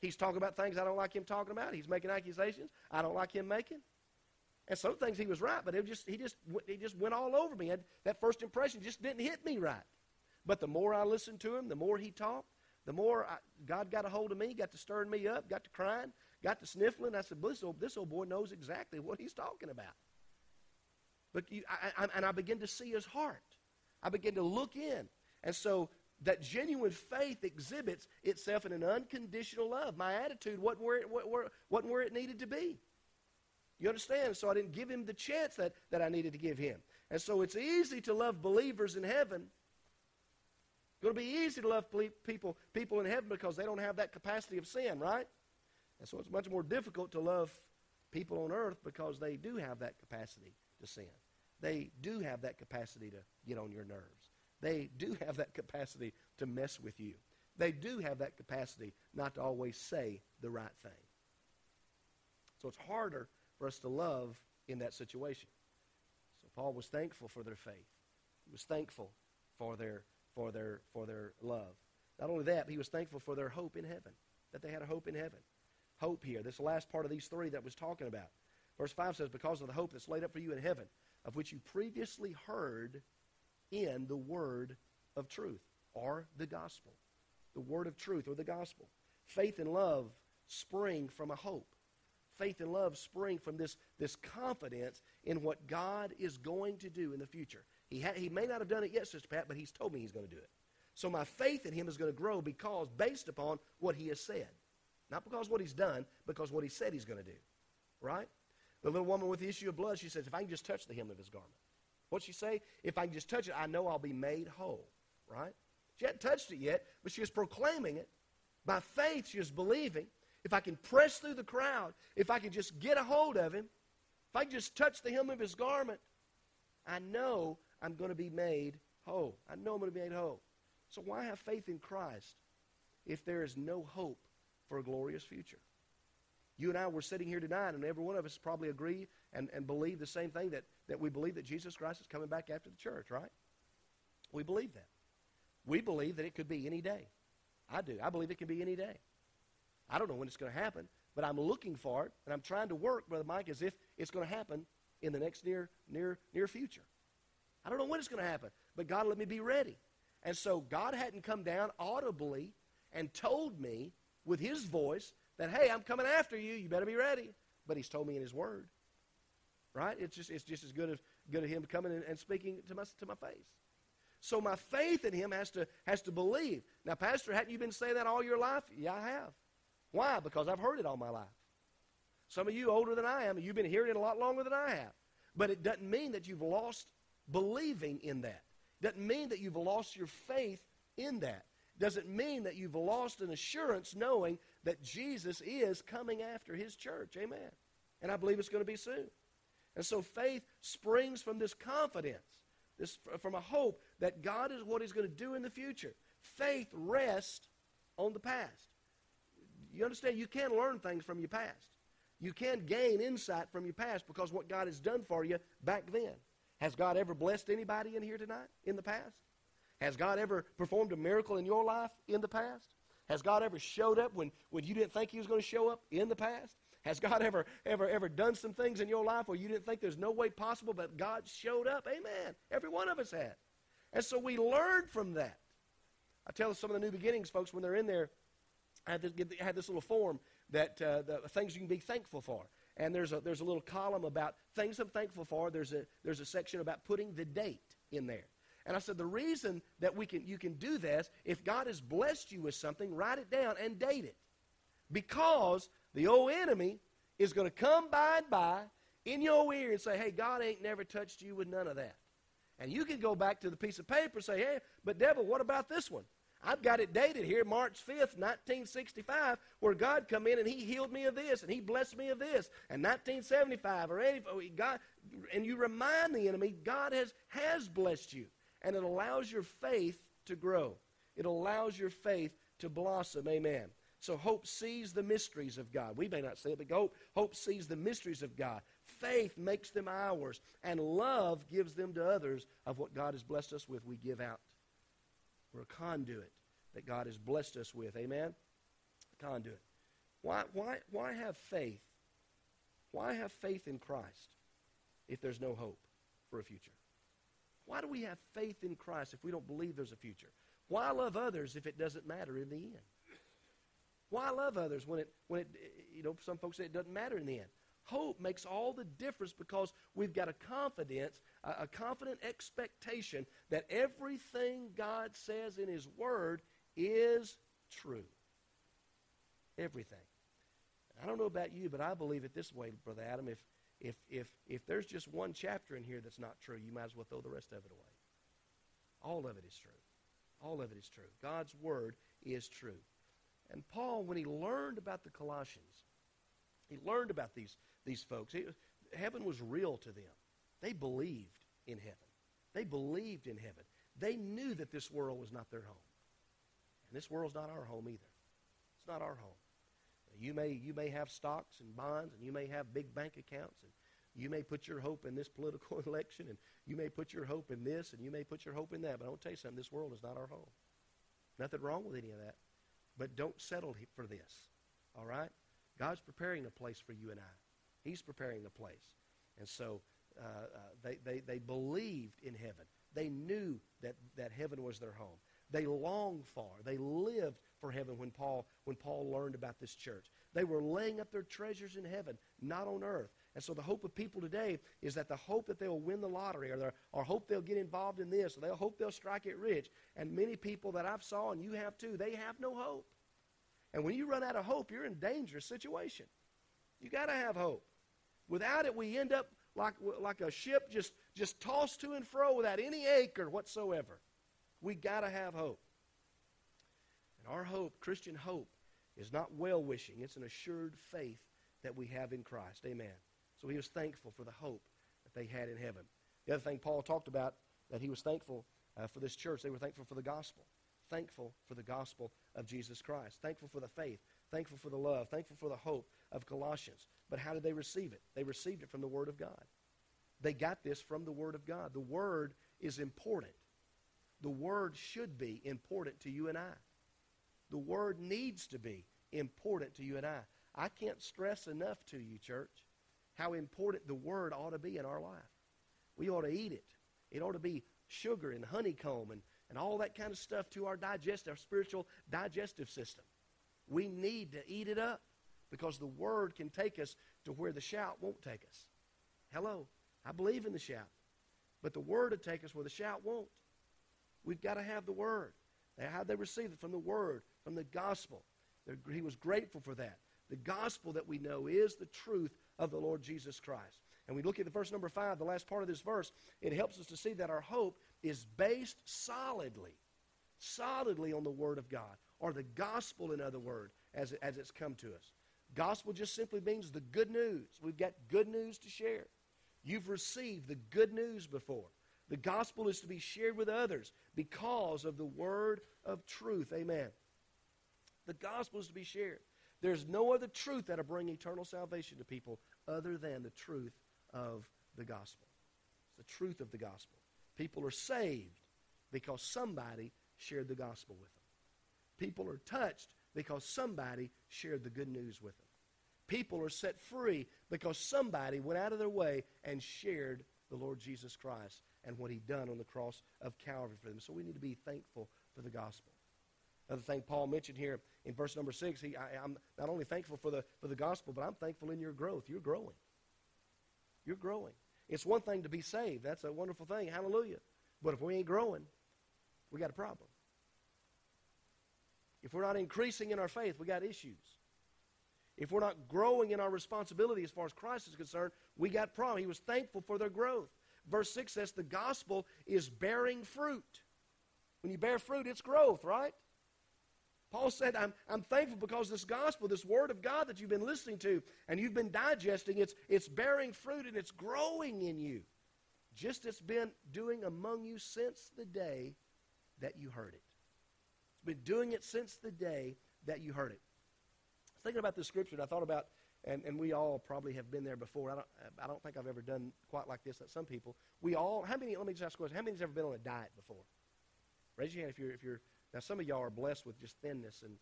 Speaker 1: He's talking about things I don't like him talking about. He's making accusations I don't like him making. And some things he was right, but it just he just he just went all over me. And that first impression just didn't hit me right. But the more I listened to him, the more he talked, the more I, God got a hold of me, got to stirring me up, got to crying, got to sniffling. I said, this old, this old boy knows exactly what he's talking about. But you, I, I, and I begin to see his heart. I begin to look in. And so that genuine faith exhibits itself in an unconditional love. My attitude wasn't where it, wasn't where it needed to be. You understand? So I didn't give him the chance that, that I needed to give him. And so it's easy to love believers in heaven. To be easy to love people, people in heaven because they don't have that capacity of sin, right? And so it's much more difficult to love people on earth because they do have that capacity to sin. They do have that capacity to get on your nerves. They do have that capacity to mess with you. They do have that capacity not to always say the right thing. So it's harder for us to love in that situation. So Paul was thankful for their faith. He was thankful for their for their for their love. Not only that, but he was thankful for their hope in heaven. That they had a hope in heaven. Hope here. This last part of these three that was talking about. Verse 5 says, Because of the hope that's laid up for you in heaven, of which you previously heard in the word of truth, or the gospel. The word of truth, or the gospel. Faith and love spring from a hope. Faith and love spring from this, this confidence in what God is going to do in the future. He, ha- he may not have done it yet, Sister Pat, but He's told me He's going to do it. So my faith in Him is going to grow because based upon what He has said. Not because what He's done, because what He said He's going to do. Right? The little woman with the issue of blood, she says, if I can just touch the hem of his garment. What she say? If I can just touch it, I know I'll be made whole. Right? She hadn't touched it yet, but she was proclaiming it. By faith, she was believing. If I can press through the crowd, if I can just get a hold of him, if I can just touch the hem of his garment, I know I'm going to be made whole. I know I'm going to be made whole. So why have faith in Christ if there is no hope for a glorious future? You and I were sitting here tonight, and every one of us probably agree and, and believe the same thing that, that we believe that Jesus Christ is coming back after the church, right? We believe that. We believe that it could be any day. I do. I believe it can be any day. I don't know when it's going to happen, but I'm looking for it, and I'm trying to work, Brother Mike, as if it's going to happen in the next near, near, near future. I don't know when it's going to happen, but God let me be ready. And so God hadn't come down audibly and told me with his voice that, hey, I'm coming after you. You better be ready. But he's told me in his word. Right? It's just, it's just as good as good of him coming and, and speaking to my, to my face. So my faith in him has to, has to believe. Now, Pastor, hadn't you been saying that all your life? Yeah, I have. Why? Because I've heard it all my life. Some of you older than I am, you've been hearing it a lot longer than I have. But it doesn't mean that you've lost believing in that. Doesn't mean that you've lost your faith in that. Doesn't mean that you've lost an assurance knowing that Jesus is coming after his church. Amen. And I believe it's going to be soon. And so faith springs from this confidence, this, from a hope that God is what he's going to do in the future. Faith rests on the past. You understand? You can learn things from your past. You can gain insight from your past because what God has done for you back then. Has God ever blessed anybody in here tonight in the past? Has God ever performed a miracle in your life in the past? Has God ever showed up when, when you didn't think he was going to show up in the past? Has God ever, ever, ever done some things in your life where you didn't think there's no way possible, but God showed up? Amen. Every one of us had. And so we learned from that. I tell some of the new beginnings folks when they're in there, I had this, I had this little form that uh, the things you can be thankful for. And there's a, there's a little column about things I'm thankful for. There's a, there's a section about putting the date in there. And I said, the reason that we can, you can do this, if God has blessed you with something, write it down and date it. Because the old enemy is going to come by and by in your ear and say, hey, God ain't never touched you with none of that. And you can go back to the piece of paper and say, hey, but devil, what about this one? I've got it dated here, March 5th, 1965, where God come in and he healed me of this and he blessed me of this. And 1975 or 80, God, and you remind the enemy, God has, has blessed you and it allows your faith to grow. It allows your faith to blossom. Amen. So hope sees the mysteries of God. We may not see it, but hope, hope sees the mysteries of God. Faith makes them ours, and love gives them to others of what God has blessed us with. We give out We're a conduit that God has blessed us with. Amen? A conduit. Why, why, why have faith? Why have faith in Christ if there's no hope for a future? Why do we have faith in Christ if we don't believe there's a future? Why love others if it doesn't matter in the end? Why love others when it, when it, you know, some folks say it doesn't matter in the end? Hope makes all the difference because we've got a confidence, a, confident expectation that everything God says in His Word is true. Everything. I don't know about you, but I believe it this way, Brother Adam. If, if, if, if there's just one chapter in here that's not true, you might as well throw the rest of it away. All of it is true. All of it is true. God's Word is true. And Paul, when he learned about the Colossians, he learned about these, these folks. heaven was real to them. They believed in heaven. They believed in heaven. They knew that this world was not their home. And this world's not our home either. It's not our home. You may, you may have stocks and bonds, and you may have big bank accounts, and you may put your hope in this political election, and you may put your hope in this, and you may put your hope in that. But I want to tell you something this world is not our home. Nothing wrong with any of that. But don't settle for this. All right? God's preparing a place for you and I. He's preparing the place. And so uh, uh, they, they, they believed in heaven. They knew that, that heaven was their home. They longed for, they lived for heaven when Paul, when Paul learned about this church. They were laying up their treasures in heaven, not on earth. And so the hope of people today is that the hope that they'll win the lottery or, or hope they'll get involved in this or they'll hope they'll strike it rich. And many people that I've saw and you have too, they have no hope. And when you run out of hope, you're in a dangerous situation. You got to have hope. Without it, we end up like, like a ship just, just tossed to and fro without any anchor whatsoever. We got to have hope. And our hope, Christian hope, is not well wishing, it's an assured faith that we have in Christ. Amen. So he was thankful for the hope that they had in heaven. The other thing Paul talked about that he was thankful uh, for this church, they were thankful for the gospel thankful for the gospel of Jesus Christ, thankful for the faith, thankful for the love, thankful for the hope of Colossians. But how did they receive it? They received it from the Word of God. They got this from the Word of God. The Word is important. The Word should be important to you and I. The Word needs to be important to you and I. I can't stress enough to you, church, how important the Word ought to be in our life. We ought to eat it. It ought to be sugar and honeycomb and and all that kind of stuff to our digest, our spiritual digestive system. We need to eat it up because the Word can take us to where the shout won't take us. Hello, I believe in the shout, but the Word will take us where the shout won't. We've got to have the Word. How they received it from the Word, from the gospel. He was grateful for that. The gospel that we know is the truth of the Lord Jesus Christ. And we look at the verse number five, the last part of this verse, it helps us to see that our hope is based solidly, solidly on the Word of God, or the gospel, in other words, as, as it's come to us. Gospel just simply means the good news. We've got good news to share. You've received the good news before. The gospel is to be shared with others because of the word of truth. Amen. The gospel is to be shared. There's no other truth that'll bring eternal salvation to people other than the truth of the gospel. It's the truth of the gospel. People are saved because somebody shared the gospel with them. People are touched because somebody shared the good news with them. People are set free because somebody went out of their way and shared the Lord Jesus Christ and what he done on the cross of Calvary for them. So we need to be thankful for the gospel. Another thing Paul mentioned here in verse number six, he, I, am not only thankful for the, for the gospel, but I'm thankful in your growth. You're growing. You're growing. It's one thing to be saved. That's a wonderful thing. Hallelujah. But if we ain't growing, we got a problem. If we're not increasing in our faith, we got issues. If we're not growing in our responsibility as far as Christ is concerned, we got problem. He was thankful for their growth. Verse 6 says the gospel is bearing fruit. When you bear fruit, it's growth, right? Paul said, I'm, I'm thankful because this gospel, this word of God that you've been listening to and you've been digesting, it's, it's bearing fruit and it's growing in you. Just it's been doing among you since the day that you heard it. It's been doing it since the day that you heard it. Thinking about this scripture and I thought about, and, and we all probably have been there before. I don't, I don't think I've ever done quite like this That some people. We all, how many, let me just ask a question, how many has ever been on a diet before? Raise your hand if you're, if you're Now, some of y'all are blessed with just thinness, and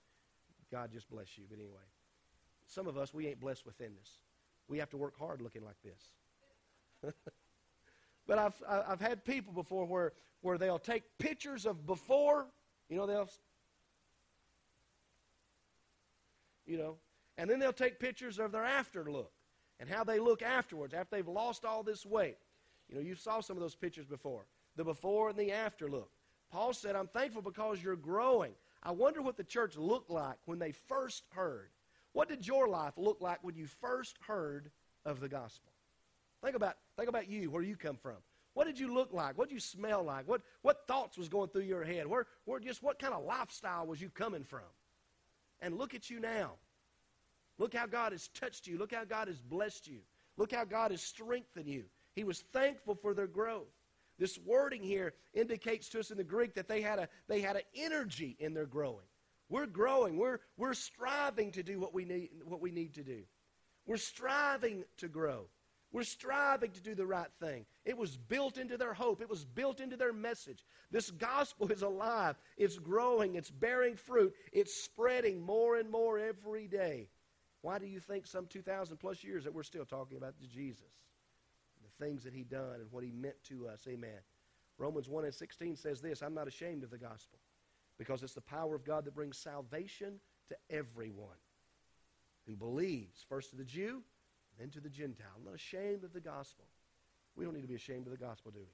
Speaker 1: God just bless you. But anyway, some of us, we ain't blessed with thinness. We have to work hard looking like this. but I've, I've had people before where, where they'll take pictures of before, you know, they'll, you know, and then they'll take pictures of their after look and how they look afterwards after they've lost all this weight. You know, you saw some of those pictures before the before and the after look. Paul said, I'm thankful because you're growing. I wonder what the church looked like when they first heard. What did your life look like when you first heard of the gospel? Think about, think about you, where you come from. What did you look like? What did you smell like? What, what thoughts was going through your head? Where, where just what kind of lifestyle was you coming from? And look at you now. Look how God has touched you. Look how God has blessed you. Look how God has strengthened you. He was thankful for their growth. This wording here indicates to us in the Greek that they had a they had an energy in their growing. We're growing. We're we're striving to do what we need what we need to do. We're striving to grow. We're striving to do the right thing. It was built into their hope. It was built into their message. This gospel is alive. It's growing. It's bearing fruit. It's spreading more and more every day. Why do you think some 2,000 plus years that we're still talking about Jesus? The things that he done and what he meant to us. Amen. Romans 1 and 16 says this I'm not ashamed of the gospel because it's the power of God that brings salvation to everyone who believes, first to the Jew, then to the Gentile. I'm not ashamed of the gospel. We don't need to be ashamed of the gospel, do we?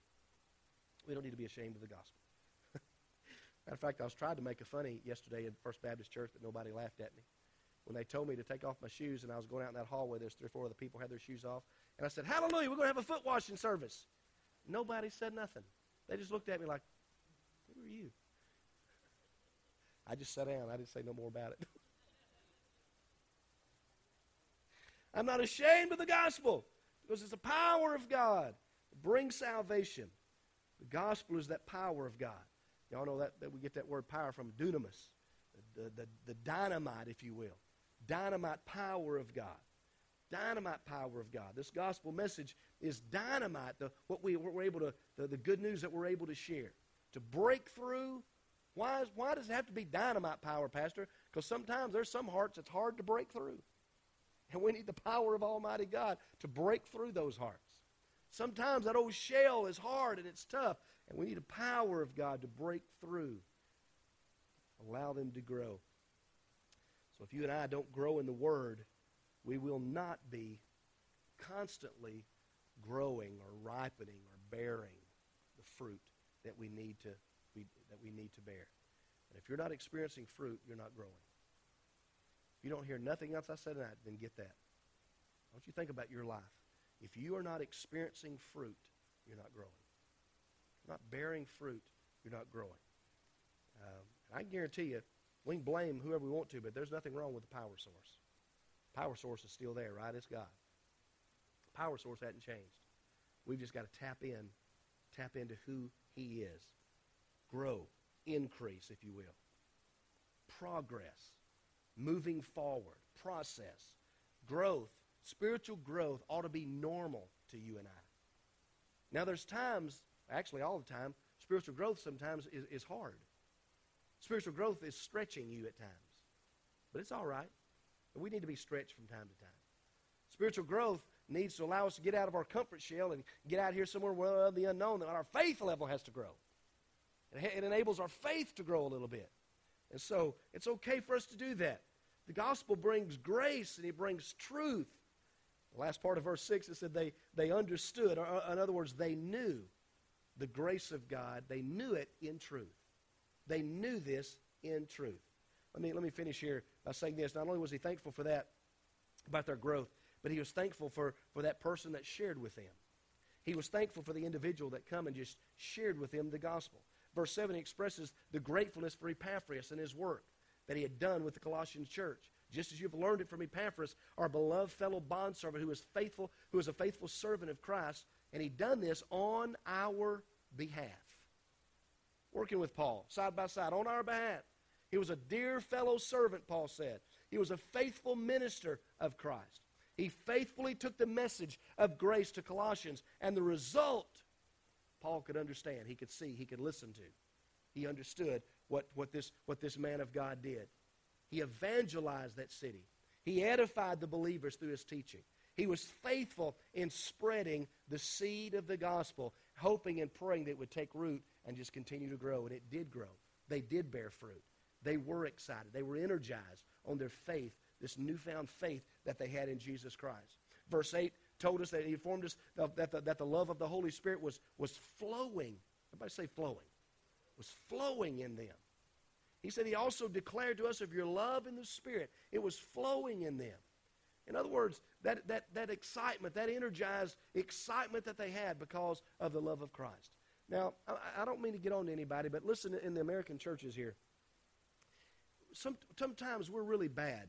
Speaker 1: We don't need to be ashamed of the gospel. Matter of fact, I was trying to make a funny yesterday in First Baptist Church, but nobody laughed at me when they told me to take off my shoes and I was going out in that hallway, there's three or four other people had their shoes off. And I said, Hallelujah, we're going to have a foot washing service. Nobody said nothing. They just looked at me like, Who are you? I just sat down. I didn't say no more about it. I'm not ashamed of the gospel because it's the power of God that brings salvation. The gospel is that power of God. Y'all know that, that we get that word power from dunamis, the, the, the dynamite, if you will dynamite power of God. Dynamite power of God. This gospel message is dynamite, the, what, we, we're able to, the, the good news that we're able to share. To break through. Why, is, why does it have to be dynamite power, Pastor? Because sometimes there's some hearts it's hard to break through. And we need the power of Almighty God to break through those hearts. Sometimes that old shell is hard and it's tough, and we need the power of God to break through. Allow them to grow. So if you and I don't grow in the Word, we will not be constantly growing or ripening or bearing the fruit that we need to be, that we need to bear. And if you're not experiencing fruit, you're not growing. If you don't hear nothing else I said tonight, then get that. Want you think about your life. If you are not experiencing fruit, you're not growing. You're not bearing fruit, you're not growing. Um, I guarantee you, we can blame whoever we want to, but there's nothing wrong with the power source. Power source is still there, right? It's God. Power source hasn't changed. We've just got to tap in, tap into who He is. Grow, increase, if you will. Progress, moving forward, process, growth. Spiritual growth ought to be normal to you and I. Now, there's times, actually all the time, spiritual growth sometimes is, is hard. Spiritual growth is stretching you at times. But it's all right. We need to be stretched from time to time. Spiritual growth needs to allow us to get out of our comfort shell and get out here somewhere where the unknown. That our faith level has to grow. It enables our faith to grow a little bit. And so it's okay for us to do that. The gospel brings grace and it brings truth. The last part of verse 6, it said they, they understood. Or, in other words, they knew the grace of God. They knew it in truth. They knew this in truth. Let me, let me finish here by saying this. Not only was he thankful for that, about their growth, but he was thankful for, for that person that shared with them. He was thankful for the individual that come and just shared with him the gospel. Verse 7 expresses the gratefulness for Epaphras and his work that he had done with the Colossian church. Just as you've learned it from Epaphras, our beloved fellow bondservant who is faithful, who is a faithful servant of Christ, and he done this on our behalf working with Paul side by side on our behalf. He was a dear fellow servant, Paul said. He was a faithful minister of Christ. He faithfully took the message of grace to Colossians, and the result, Paul could understand, he could see, he could listen to. He understood what, what, this, what this man of God did. He evangelized that city. He edified the believers through his teaching. He was faithful in spreading the seed of the gospel, hoping and praying that it would take root and just continue to grow. And it did grow. They did bear fruit. They were excited. They were energized on their faith, this newfound faith that they had in Jesus Christ. Verse 8 told us that he informed us that the, that the love of the Holy Spirit was, was flowing. Everybody say flowing. Was flowing in them. He said he also declared to us of your love in the Spirit. It was flowing in them. In other words, that, that, that excitement, that energized excitement that they had because of the love of Christ. Now, I, I don't mean to get on to anybody, but listen in the American churches here. Some, sometimes we're really bad.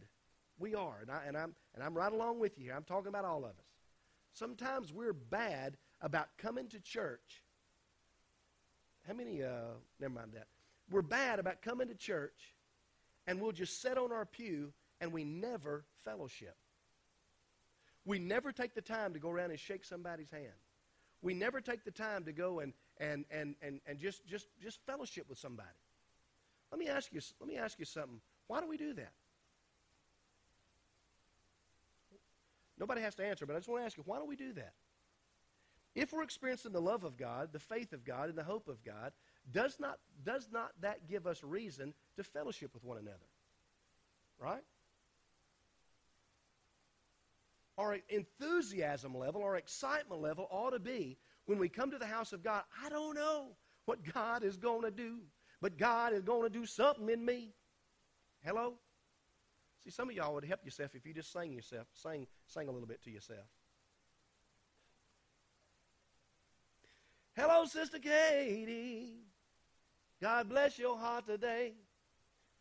Speaker 1: We are, and, I, and, I'm, and I'm right along with you here. I'm talking about all of us. Sometimes we're bad about coming to church. How many, uh, never mind that. We're bad about coming to church and we'll just sit on our pew and we never fellowship. We never take the time to go around and shake somebody's hand. We never take the time to go and, and, and, and, and just, just, just fellowship with somebody. Let me ask you, let me ask you something. Why do we do that? Nobody has to answer, but I just want to ask you, why do we do that? If we're experiencing the love of God, the faith of God, and the hope of God, does not, does not that give us reason to fellowship with one another? Right? Our enthusiasm level, our excitement level ought to be when we come to the house of God, I don't know what God is going to do, but God is going to do something in me. Hello? See, some of y'all would help yourself if you just sang yourself, sing, sing a little bit to yourself. Hello, Sister Katie. God bless your heart today.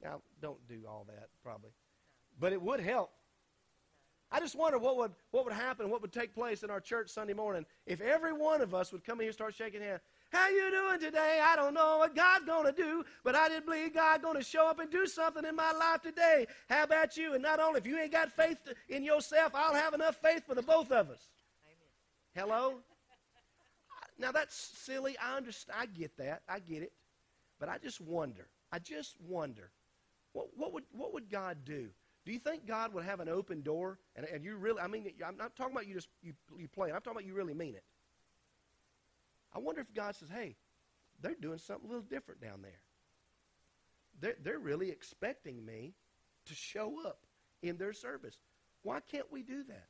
Speaker 1: Now, don't do all that, probably. But it would help. I just wonder what would, what would happen, what would take place in our church Sunday morning if every one of us would come in here and start shaking hands. How you doing today? I don't know what God's going to do, but I did believe God going to show up and do something in my life today. How about you? And not only if you ain't got faith in yourself, I'll have enough faith for the both of us. Amen. Hello? Now that's silly. I understand. I get that. I get it. But I just wonder. I just wonder. What, what, would, what would God do? Do you think God would have an open door? And, and you really, I mean, I'm not talking about you just you, you playing. I'm talking about you really mean it. I wonder if God says, hey, they're doing something a little different down there. They're, they're really expecting me to show up in their service. Why can't we do that?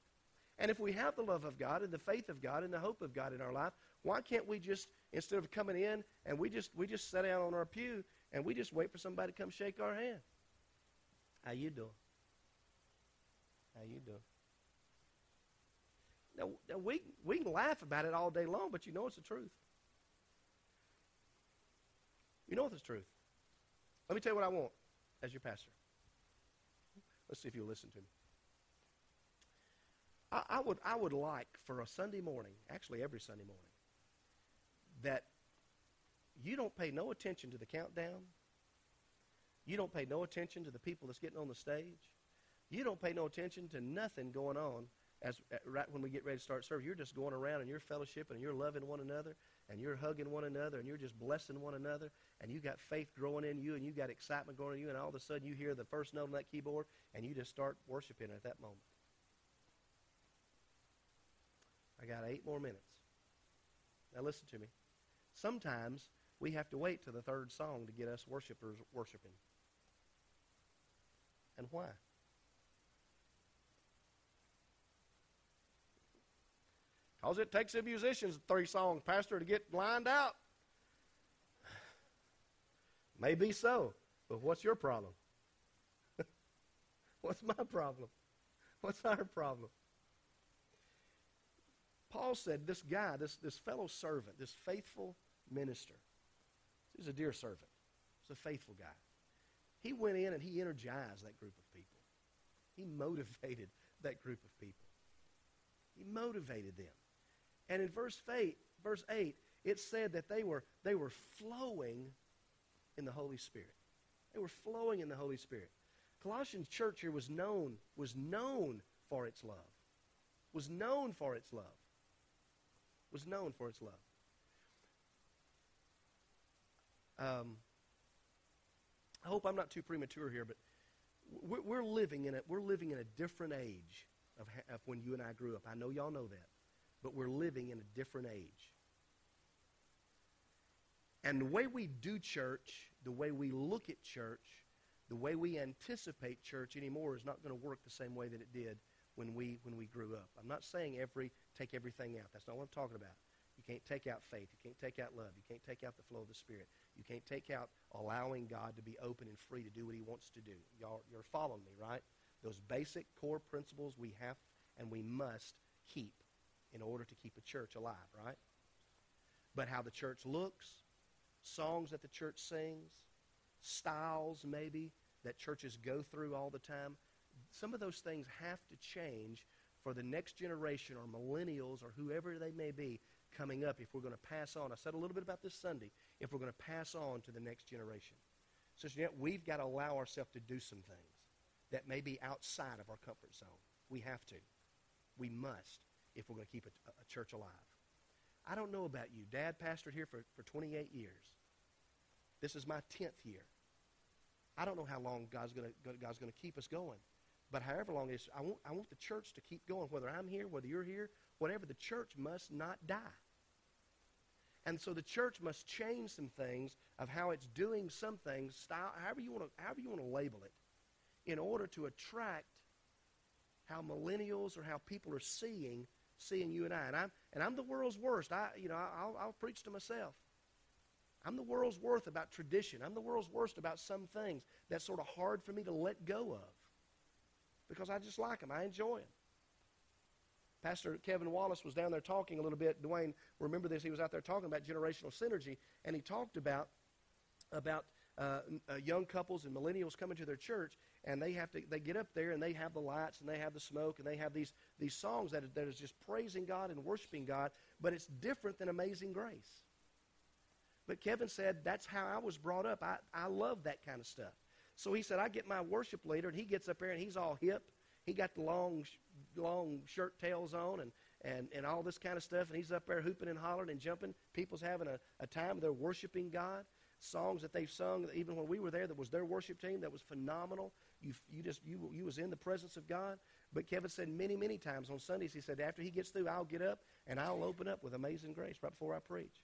Speaker 1: And if we have the love of God and the faith of God and the hope of God in our life, why can't we just instead of coming in and we just we just sit down on our pew and we just wait for somebody to come shake our hand? How you doing? How you doing? Now, now we, we can laugh about it all day long, but you know it's the truth. You know it's the truth. Let me tell you what I want as your pastor. Let's see if you'll listen to me. I, I, would, I would like for a Sunday morning, actually every Sunday morning, that you don't pay no attention to the countdown. You don't pay no attention to the people that's getting on the stage. You don't pay no attention to nothing going on as uh, right when we get ready to start service. You're just going around and you're fellowshipping and you're loving one another and you're hugging one another and you're just blessing one another and you got faith growing in you and you got excitement growing in you and all of a sudden you hear the first note on that keyboard and you just start worshiping at that moment. I got eight more minutes. Now listen to me. Sometimes we have to wait to the third song to get us worshipers worshiping. And why? Because it takes the musicians three songs, Pastor, to get lined out. Maybe so, but what's your problem? what's my problem? What's our problem? Paul said this guy, this, this fellow servant, this faithful minister, he's a dear servant, he's a faithful guy. He went in and he energized that group of people. He motivated that group of people. He motivated them. And in verse 8, verse 8, it said that they were, they were flowing in the Holy Spirit. They were flowing in the Holy Spirit. Colossians church here was known, was known for its love. Was known for its love. Was known for its love. Um, I hope I'm not too premature here, but we're, living in a, we're living in a different age of, of when you and I grew up. I know y'all know that, but we're living in a different age. And the way we do church, the way we look at church, the way we anticipate church anymore is not going to work the same way that it did when we when we grew up. I'm not saying every take everything out. That's not what I'm talking about. You can't take out faith. You can't take out love. You can't take out the flow of the Spirit. You can't take out allowing God to be open and free to do what He wants to do. Y'all, you're following me, right? Those basic core principles we have and we must keep in order to keep a church alive, right? But how the church looks, songs that the church sings, styles maybe that churches go through all the time, some of those things have to change for the next generation or millennials or whoever they may be coming up if we're going to pass on. I said a little bit about this Sunday. If we're going to pass on to the next generation. So yet we've got to allow ourselves to do some things that may be outside of our comfort zone. We have to. We must if we're going to keep a, a church alive. I don't know about you. Dad pastored here for, for 28 years. This is my 10th year. I don't know how long God's going God's to keep us going. But however long it is, I want, I want the church to keep going, whether I'm here, whether you're here, whatever. The church must not die. And so the church must change some things of how it's doing some things, style, however you want to, however you want to label it, in order to attract how millennials or how people are seeing seeing you and I. And I'm, and I'm the world's worst. I, you know, I'll, I'll preach to myself. I'm the world's worst about tradition. I'm the world's worst about some things that's sort of hard for me to let go of because I just like them. I enjoy them. Pastor Kevin Wallace was down there talking a little bit. Dwayne, remember this? He was out there talking about generational synergy, and he talked about about uh, uh, young couples and millennials coming to their church, and they have to they get up there and they have the lights and they have the smoke and they have these these songs that that is just praising God and worshiping God, but it's different than Amazing Grace. But Kevin said that's how I was brought up. I, I love that kind of stuff. So he said, I get my worship leader, and he gets up there and he's all hip. He got the long, long shirt tails on and, and, and all this kind of stuff, and he's up there hooping and hollering and jumping. People's having a, a time. They're worshiping God. Songs that they've sung, even when we were there, that was their worship team, that was phenomenal. You, you just you, you was in the presence of God. But Kevin said many, many times on Sundays, he said, after he gets through, I'll get up and I'll open up with Amazing Grace right before I preach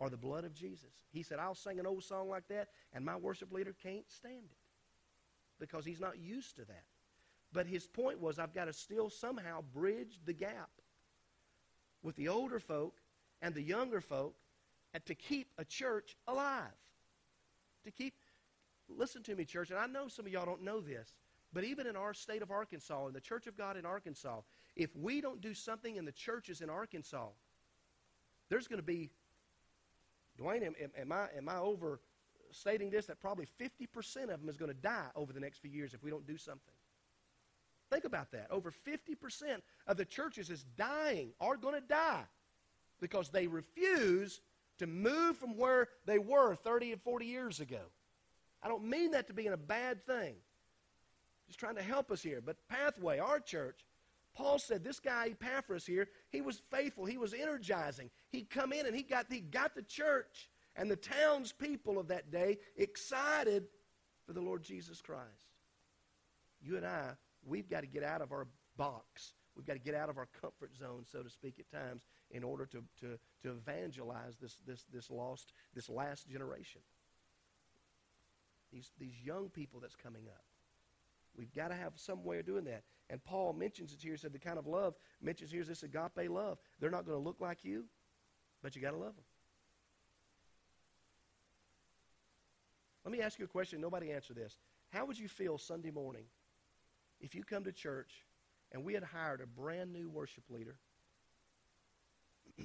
Speaker 1: or the blood of Jesus. He said, I'll sing an old song like that, and my worship leader can't stand it because he's not used to that. But his point was, I've got to still somehow bridge the gap with the older folk and the younger folk and to keep a church alive. To keep, listen to me, church, and I know some of y'all don't know this, but even in our state of Arkansas, in the Church of God in Arkansas, if we don't do something in the churches in Arkansas, there's going to be, Dwayne, am, am, I, am I over stating this that probably 50% of them is going to die over the next few years if we don't do something. Think about that. Over 50% of the churches is dying, are going to die because they refuse to move from where they were 30 and 40 years ago. I don't mean that to be in a bad thing. Just trying to help us here. But Pathway, our church, Paul said this guy Epaphras here, he was faithful, he was energizing. He'd come in and he got he got the church and the townspeople of that day excited for the Lord Jesus Christ. You and I, we've got to get out of our box. We've got to get out of our comfort zone, so to speak, at times, in order to, to, to evangelize this, this, this lost, this last generation. These, these young people that's coming up. We've got to have some way of doing that. And Paul mentions it here, He said the kind of love, mentions here is this agape love. They're not going to look like you, but you got to love them. Let me ask you a question. Nobody answer this. How would you feel Sunday morning if you come to church and we had hired a brand new worship leader?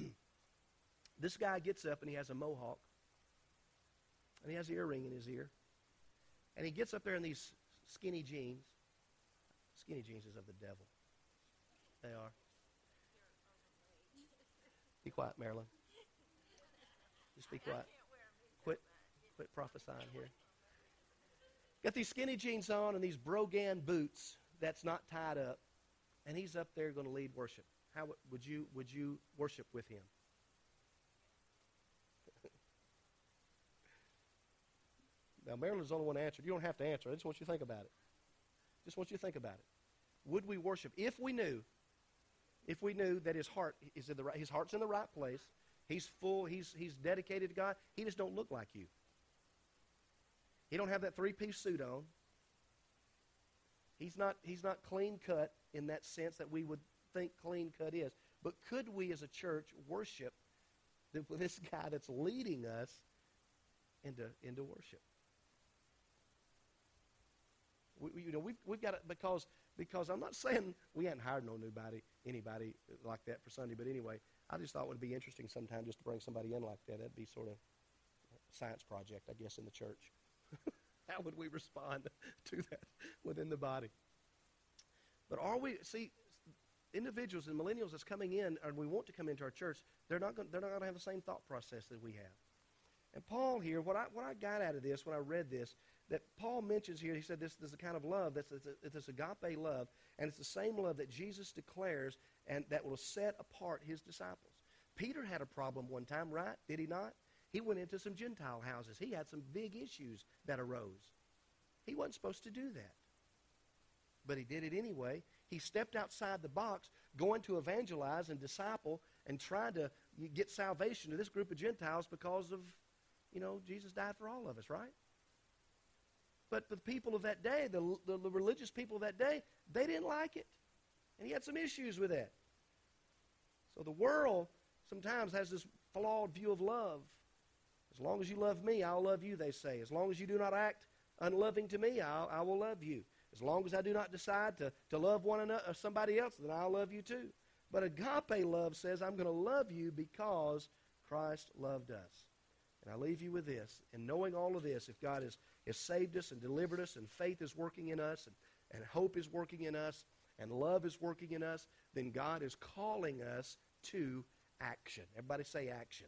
Speaker 1: this guy gets up and he has a mohawk and he has an earring in his ear. And he gets up there in these skinny jeans. Skinny jeans is of the devil. They are. Be quiet, Marilyn. Just be quiet. Quit Quit prophesying here. Got these skinny jeans on and these Brogan boots that's not tied up, and he's up there going to lead worship. How would you would you worship with him? Now, Marilyn's the only one answered. You don't have to answer. I just want you to think about it. Just want you to think about it. Would we worship if we knew, if we knew that his heart is in the right, his heart's in the right place, he's full, he's he's dedicated to God. He just don't look like you. He don't have that three-piece suit on. He's not he's not clean cut in that sense that we would think clean cut is. But could we as a church worship this guy that's leading us into into worship? We, you know, we've, we've got it because because I'm not saying we hadn't hired no nobody anybody like that for Sunday, but anyway, I just thought it would be interesting sometime just to bring somebody in like that. That'd be sort of a science project, I guess, in the church. How would we respond to that within the body? But are we see individuals and millennials that's coming in and we want to come into our church? They're not going. They're not going to have the same thought process that we have. And Paul here, what I what I got out of this when I read this that Paul mentions here, he said this, this is a kind of love that's this agape love, and it's the same love that Jesus declares and that will set apart his disciples. Peter had a problem one time, right? Did he not? He went into some Gentile houses. He had some big issues that arose. He wasn't supposed to do that. But he did it anyway. He stepped outside the box, going to evangelize and disciple and trying to get salvation to this group of Gentiles because of, you know, Jesus died for all of us, right? But the people of that day, the, the, the religious people of that day, they didn't like it. And he had some issues with that. So the world sometimes has this flawed view of love. As long as you love me, I'll love you, they say. As long as you do not act unloving to me, I'll, I will love you. As long as I do not decide to, to love one another uh, or somebody else, then I'll love you too. But agape love says, I'm going to love you because Christ loved us. And I leave you with this. And knowing all of this, if God has, has saved us and delivered us, and faith is working in us, and, and hope is working in us, and love is working in us, then God is calling us to action. Everybody say action.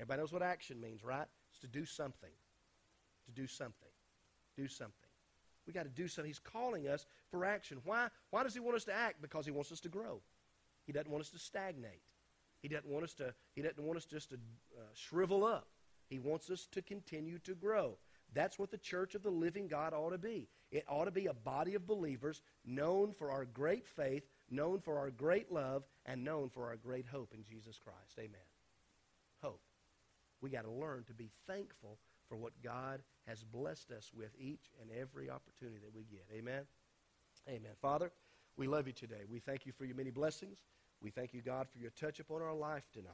Speaker 1: Everybody knows what action means, right? It's to do something. To do something. Do something. We got to do something. He's calling us for action. Why? Why does he want us to act? Because he wants us to grow. He doesn't want us to stagnate. He doesn't want us to. He doesn't want us just to uh, shrivel up. He wants us to continue to grow. That's what the church of the living God ought to be. It ought to be a body of believers known for our great faith, known for our great love, and known for our great hope in Jesus Christ. Amen. Hope. We got to learn to be thankful for what God has blessed us with each and every opportunity that we get. Amen. Amen. Father, we love you today. We thank you for your many blessings. We thank you, God, for your touch upon our life tonight.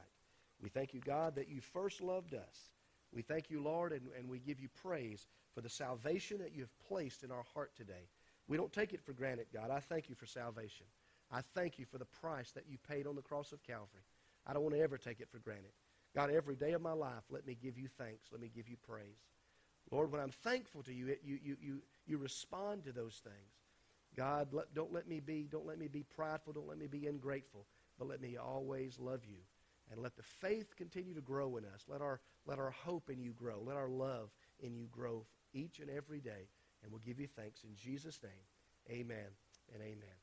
Speaker 1: We thank you, God, that you first loved us. We thank you, Lord, and, and we give you praise for the salvation that you have placed in our heart today. We don't take it for granted, God. I thank you for salvation. I thank you for the price that you paid on the cross of Calvary. I don't want to ever take it for granted. God, every day of my life, let me give you thanks. Let me give you praise. Lord, when I'm thankful to you, it, you, you, you, you respond to those things. God, let, don't let me be don't let me be prideful. Don't let me be ungrateful. But let me always love you, and let the faith continue to grow in us. Let our let our hope in you grow. Let our love in you grow each and every day. And we'll give you thanks in Jesus' name. Amen and amen.